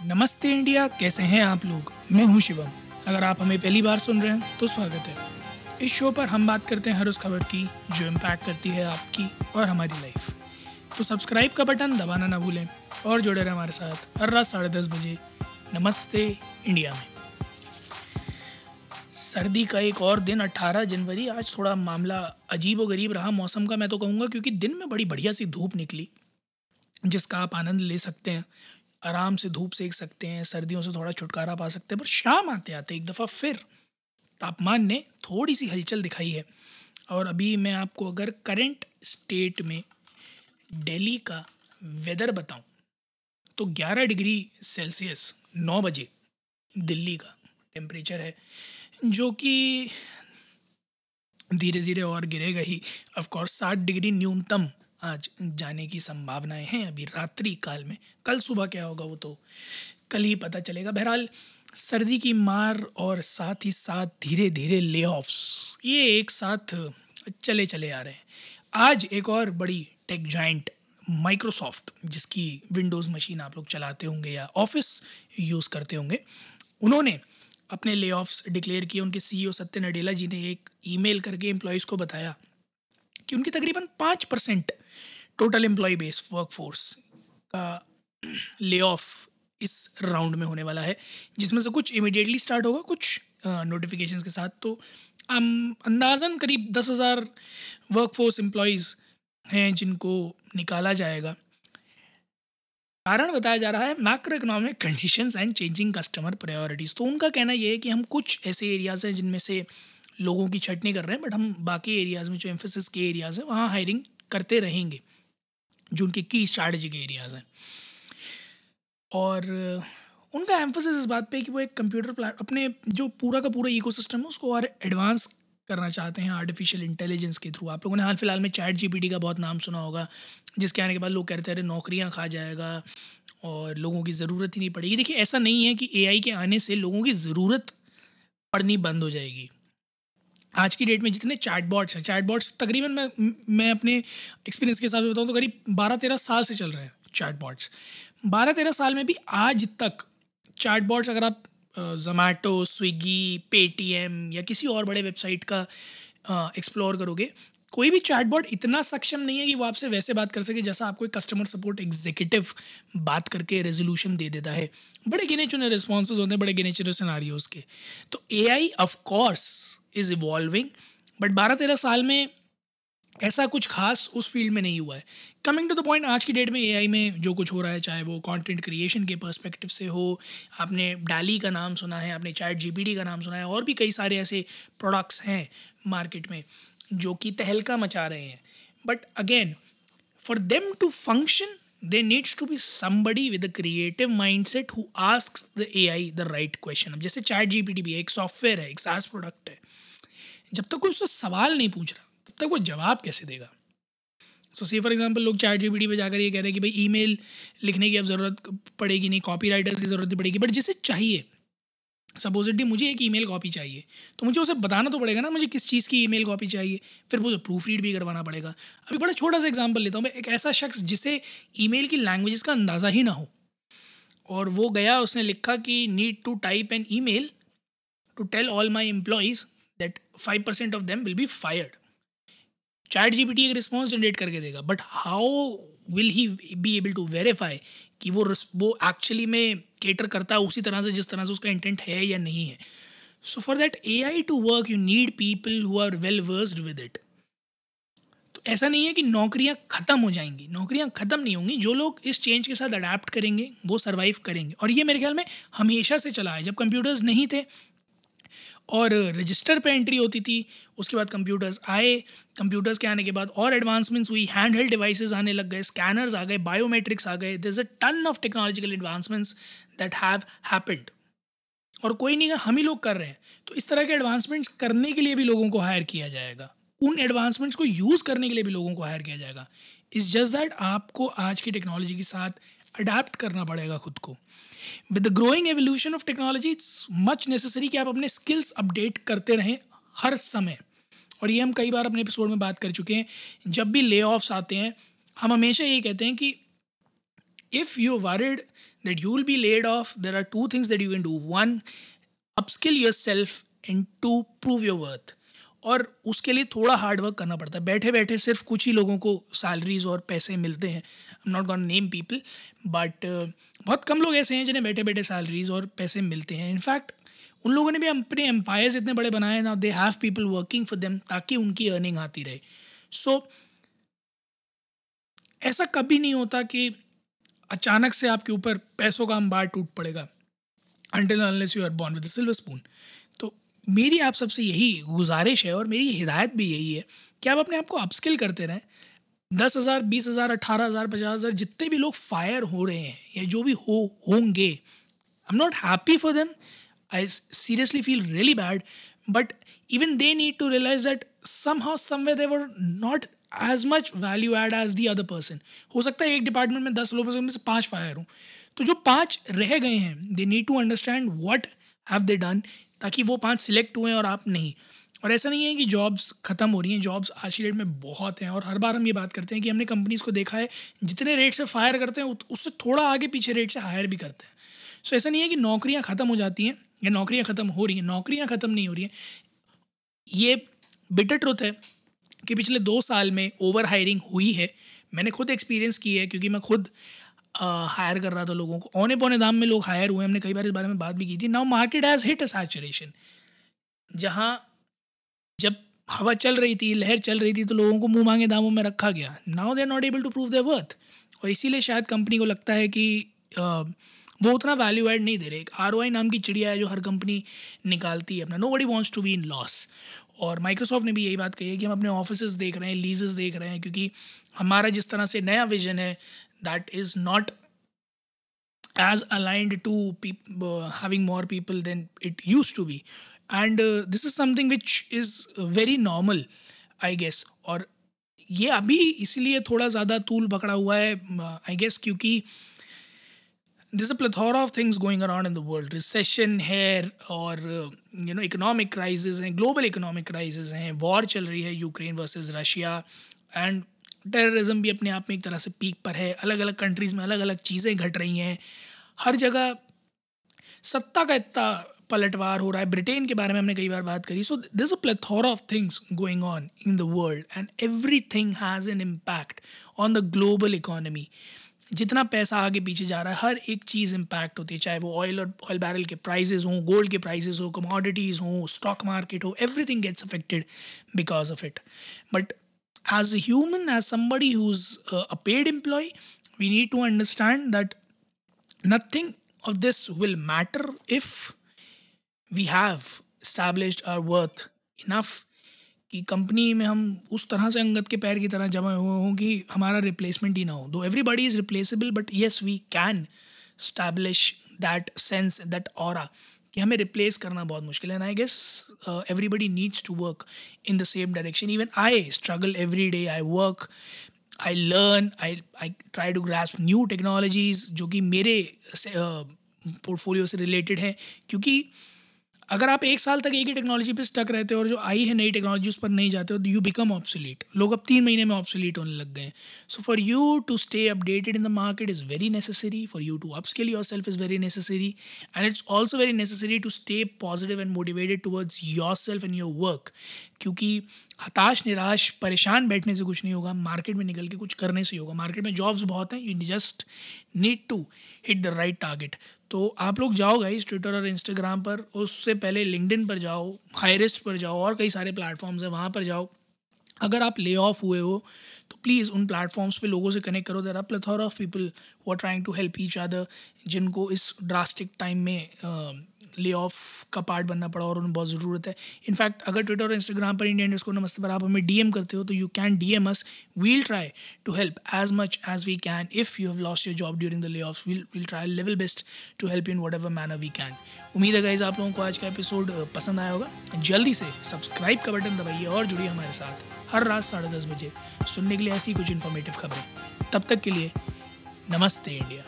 नमस्ते इंडिया, कैसे हैं आप लोग? मैं हूँ शिवम। अगर आप हमें पहली बार सुन रहे हैं तो स्वागत है। इस शो पर हम बात करते हैं हर उस खबर की, जो इम्पैक्ट करती है आपकी और हमारी लाइफ तो सब्सक्राइब का बटन दबाना ना भूलें और जुड़े रहें हमारे साथ हर रात साढ़े दस बजे नमस्ते इंडिया में। सर्दी का एक और दिन 18 जनवरी, आज थोड़ा मामला अजीब व गरीब रहा मौसम का, मैं तो कहूँगा, क्योंकि दिन में बड़ी बढ़िया सी धूप निकली, जिसका आप आनंद ले सकते हैं। आराम से धूप सेक सकते हैं, सर्दियों से थोड़ा छुटकारा पा सकते हैं, पर शाम आते आते एक दफ़ा फिर तापमान ने थोड़ी सी हलचल दिखाई है। और अभी मैं आपको अगर करंट स्टेट में दिल्ली का वेदर बताऊँ तो 11 डिग्री सेल्सियस 9 बजे दिल्ली का टेम्परेचर है, जो कि धीरे धीरे और गिरेगा ही। ऑफ़ कोर्स साठ डिग्री न्यूनतम आज जाने की संभावनाएँ हैं। अभी रात्रि काल में। कल सुबह क्या होगा वो तो कल ही पता चलेगा। बहरहाल, सर्दी की मार और साथ ही साथ धीरे धीरे ले ये एक साथ चले चले आ रहे हैं। आज एक और बड़ी टेक जॉइंट माइक्रोसॉफ्ट जिसकी विंडोज़ मशीन आप लोग चलाते होंगे या ऑफ़िस यूज़ करते होंगे, उन्होंने अपने ले डिक्लेयर किए। उनके सीईओ सत्य नडेला जी ने एक ईमेल करके एम्प्लॉयज़ को बताया कि उनकी तकरीबन पाँच percent total employ base workforce का ले ऑफ़ इस राउंड में होने वाला है, जिसमें से कुछ इमिडिएटली स्टार्ट होगा, कुछ नोटिफिकेशंस के साथ। तो हम अंदाज़न करीब दस हज़ार वर्कफोर्स एम्प्लॉयज़ हैं जिनको निकाला जाएगा। कारण बताया जा रहा है macro economic conditions and changing customer priorities तो उनका कहना यह है कि हम कुछ ऐसे एरियाज़ हैं जिनमें से लोगों की छटनी कर रहे हैं बट हम बाकी एरियाज़ में जो एम्फोसिस के एरियाज़ हैं, वहाँ हायरिंग करते रहेंगे। जो उनके की स्ट्रैटेजिक एरियाज़ हैं। और उनका एम्फोसिस इस बात पे कि वो एक कंप्यूटर प्लेट अपने जो पूरा का पूरा इकोसिस्टम है, उसको और एडवांस करना चाहते हैं आर्टिफिशियल इंटेलिजेंस के थ्रू आप लोगों ने हाल फ़िलहाल में चैट जी का बहुत नाम सुना होगा, जिसके आने के बाद लोग कहते रहे नौकरियाँ खा जाएगा और लोगों की ज़रूरत ही नहीं पड़ेगी। देखिए, ऐसा नहीं है कि एआई के आने से लोगों की ज़रूरत पड़नी बंद हो जाएगी। आज की डेट में जितने चैट बॉट्स हैं चैट बॉट्स तकरीबन मैं मैं अपने एक्सपीरियंस के हिसाब से बताऊँ तो करीब बारह तेरह साल से चल रहे हैं चैट बॉट्स बारह तेरह साल में भी आज तक चैट बॉट्स अगर आप जोमेटो स्विगी पेटीएम या किसी और बड़े वेबसाइट का एक्सप्लोर करोगे, कोई भी चैट चैटबॉट इतना सक्षम नहीं है कि वो आपसे वैसे बात कर सके जैसा आपको एक कस्टमर सपोर्ट एग्जीक्यूटिव बात करके रेजोल्यूशन दे देता है। बड़े गिने चुने रिस्पॉन्स होते हैं, बड़े गिने चुने सिनारियोज के। तो A I of course is evolving but बारह तेरह साल में ऐसा कुछ खास उस फ़ील्ड में नहीं हुआ है। कमिंग टू द पॉइंट आज की डेट में एआई में जो कुछ हो रहा है, चाहे वो कंटेंट क्रिएशन के पर्सपेक्टिव से हो, आपने डाली का नाम सुना है, आपने चैट जी का नाम सुना है, और भी कई सारे ऐसे प्रोडक्ट्स हैं मार्केट में, जो कि तहलका मचा रहे हैं। But again for them to function they needs to be somebody with a creative mind set who ask the A I the right question अब जैसे चैट जी भी है, एक सॉफ्टवेयर है, एक सास प्रोडक्ट है। जब तक कोई उससे सवाल नहीं पूछ रहा, तब तक वो जवाब कैसे देगा? सो सी फॉर एग्ज़ाम्पल लोग चैट जी पे जाकर ये कह रहे हैं कि भाई ईमेल लिखने की अब ज़रूरत पड़ेगी नहीं कॉपी राइटर्स की ज़रूरत नहीं पड़ेगी बट जिसे चाहिए सपोजिटली मुझे एक ईमेल कॉपी चाहिए तो मुझे उसे बताना तो पड़ेगा ना, मुझे किस चीज़ की ईमेल कॉपी चाहिए, फिर मुझे प्रूफ रीड भी करवाना पड़ेगा। अभी बड़ा छोटा सा एग्जांपल लेता हूँ मैं, एक ऐसा शख्स जिसे ईमेल की लैंग्वेजेस का अंदाज़ा ही ना हो, और वो गया, उसने लिखा कि need to type an email to tell all my employees that five percent of them will be fired chat G एक रिस्पॉन्स जनरेट करके देगा but how will he be able to verify कि वो वो एक्चुअली में cater करता है उसी तरह से, जिस तरह से उसका इंटेंट है या नहीं है? So for that A I to work you need people who are well versed with it तो ऐसा नहीं है कि नौकरियाँ ख़त्म हो जाएँगी, नौकरियाँ ख़त्म नहीं होंगी, जो लोग इस चेंज के साथ अडेप्ट करेंगे, वो सर्वाइव करेंगे। और ये मेरे ख्याल में हमेशा से चला है, जब कंप्यूटर्स नहीं थे और रजिस्टर पे एंट्री होती थी, उसके बाद कंप्यूटर्स आए। कंप्यूटर्स के आने के बाद और एडवांसमेंट्स हुई हैंड हेल्ड डिवाइसेज आने लग गए स्कैनर्स आ गए बायोमेट्रिक्स आ गए। Is a ton of technological advancements that have happened और कोई नहीं हम ही लोग कर रहे हैं तो इस तरह के एडवांसमेंट्स करने के लिए भी लोगों को हायर किया जाएगा। उन एडवांसमेंट्स को यूज़ करने के लिए भी लोगों को हायर किया जाएगा। इज़ जस्ट दैट आपको आज की टेक्नोलॉजी के साथ अडाप्ट करना पड़ेगा खुद को. With the growing evolution of technology it's much necessary कि आप अपने स्किल्स अपडेट करते रहें हर समय. और ये हम कई बार अपने एपिसोड में बात कर चुके हैं. जब भी ले आते हैं हम हमेशा ये कहते हैं कि if you're worried that you will be laid off, there are two things that you can do. One, upskill yourself and two, prove your worth. और उसके लिए थोड़ा हार्ड वर्क करना पड़ता है. बैठे बैठे सिर्फ़ कुछ ही लोगों को सैलरीज और पैसे मिलते हैं. I not gone name people but बहुत कम लोग ऐसे हैं जिन्हें बैठे बैठे सैलरीज और पैसे मिलते हैं। इनफैक्ट उन लोगों ने भी अपने एम्पायर्स इतने बड़े बनाए ना they have people working for them ताकि उनकी अर्निंग आती रहे। सो so, ऐसा कभी नहीं होता कि अचानक से आपके ऊपर पैसों का अंबार टूट पड़ेगा। Until unless you are born with silver spoon तो मेरी आप सबसे यही गुजारिश है और मेरी हिदायत भी यही है कि आप अपने आप को अपस्किल करते रहें दस हज़ार, बीस हज़ार अट्ठारह हज़ार, पचास हज़ार जितने भी लोग फायर हो रहे हैं, या जो भी हो, होंगे I am not happy for them I seriously feel really bad but even they need to realise that somehow someway they not as much value add as the other person हो सकता है एक डिपार्टमेंट में दस लोगों में से पाँच फायर हूँ। तो जो पाँच रह गए हैं they need to understand what have they done ताकि वो पाँच सिलेक्ट हुए और आप नहीं। और ऐसा नहीं है कि जॉब्स ख़त्म हो रही हैं जॉब्स आज की डेट में बहुत हैं और हर बार हम ये बात करते हैं कि हमने कंपनीज़ को देखा है, जितने रेट से फायर करते हैं उससे थोड़ा आगे पीछे रेट से हायर भी करते हैं। सो ऐसा नहीं है कि नौकरियाँ ख़त्म हो जाती हैं, या नौकरियाँ ख़त्म हो रही हैं, नौकरियाँ ख़त्म नहीं हो रही हैं। ये बिटर ट्रुथ है कि पिछले दो साल में ओवर हायरिंग हुई है। मैंने खुद एक्सपीरियंस की है, क्योंकि मैं खुद हायर कर रहा था लोगों को। औने पौने दाम में लोग हायर हुए हमने कई बार इस बारे में बात भी की थी। Now market has hit a saturation जहाँ जब हवा चल रही थी, लहर चल रही थी तो लोगों को मुँह मांगे दामों में रखा गया। Now they are not able to prove their worth और इसीलिए शायद कंपनी को लगता है कि वो उतना वैल्यू एड नहीं दे रहे। एक आर नाम की चिड़िया है जो हर कंपनी निकालती है अपना। Nobody wants to be in loss और माइक्रोसॉफ्ट ने भी यही बात कही है कि हम अपने ऑफ़िस देख रहे हैं लीजेस देख रहे हैं, क्योंकि हमारा जिस तरह से नया विजन है that is not as aligned to having more people than it use to be and this is something which is very normal I guess और ये अभी इसलिए थोड़ा ज़्यादा तूल पकड़ा हुआ है आई गेस क्योंकि this a plethora of things going around in the world. Recession है, और यू नो इकोनॉमिक क्राइसिस हैं ग्लोबल इकोनॉमिक क्राइसिस हैं वॉर चल रही है Ukraine versus Russia and terrorism भी अपने आप में एक तरह से पीक पर है। अलग अलग कंट्रीज़ में अलग अलग चीज़ें घट रही हैं। हर जगह सत्ता का इतना पलटवार हो रहा है। ब्रिटेन के बारे में हमने कई बार बात करी। So this a plethora of things going on in the world and everything has an impact on the global economy जितना पैसा आगे पीछे जा रहा है, हर एक चीज़ इम्पैक्ट होती है। चाहे वो ऑयल और ऑयल बैरल के प्राइजेज़ हों गोल्ड के प्राइजेज़ हो कमोडिटीज़ हों स्टॉक मार्केट हो everything gets affected because of it but as a human as somebody who is a paid employ we need to understand that nothing of this will matter if we have established our worth enough कि कंपनी में हम उस तरह से अंगत के पैर की तरह जमा हुए हों कि हमारा रिप्लेसमेंट ही ना हो। Though everybody is replaceable but yes we can establish that sense that और कि हमें रिप्लेस करना बहुत मुश्किल है। And I guess everybody needs to work in the same direction even I struggle every day I work I learn I I try to grasp new technologies जो कि मेरे पोर्टफोलियो uh, से रिलेटेड हैं। क्योंकि अगर आप एक साल तक एक ही टेक्नोलॉजी पे स्टक रहते हो और जो आई है नई टेक्नोलॉजी उस पर नहीं जाते हो तो यू बिकम ऑप्सोलीट लोग अब तीन महीने में ऑप्सोलीट होने लग गए so for you to stay updated in the market is very necessary for you to upskill yourself is very necessary and it's also very necessary to stay positive and motivated towards yourself and your work क्योंकि हताश, निराश, परेशान बैठने से कुछ नहीं होगा, market में निकल के कुछ करने से होगा। मार्केट में जॉब्स बहुत हैं you just need to hit the right target तो आप लोग जाओ गाइस ट्विटर और इंस्टाग्राम पर, उससे पहले लिंकडिन पर जाओ हाईरिस्ट पर जाओ और कई सारे प्लेटफॉर्म्स हैं, वहाँ पर जाओ। अगर आप ले ऑफ़ हुए हो तो प्लीज़ उन प्लेटफॉर्म्स पे लोगों से कनेक्ट करो। There are plethora of people who are trying to help each other जिनको इस ड्रास्टिक टाइम में ले ऑफ़ का पार्ट बनना पड़ा और उन्हें बहुत ज़रूरत है। इनफैक्ट अगर ट्विटर और इंस्टाग्राम पर इंडिया इंडस्ट को नमस्ते पर आप हमें डीएम करते हो तो you can D M us we'll try to help as much as we can if you have lost your job during the lay off we'll will try level best to help in whatever manner we can उम्मीद है guys आप लोगों को आज का episode पसंद आया होगा। जल्दी से सब्सक्राइब का बटन दबाइए और जुड़िए हमारे साथ हर रात साढ़े दस बजे। सुनने के लिए ऐसी कुछ इन्फॉर्मेटिव खबरें। तब तक के लिए नमस्ते इंडिया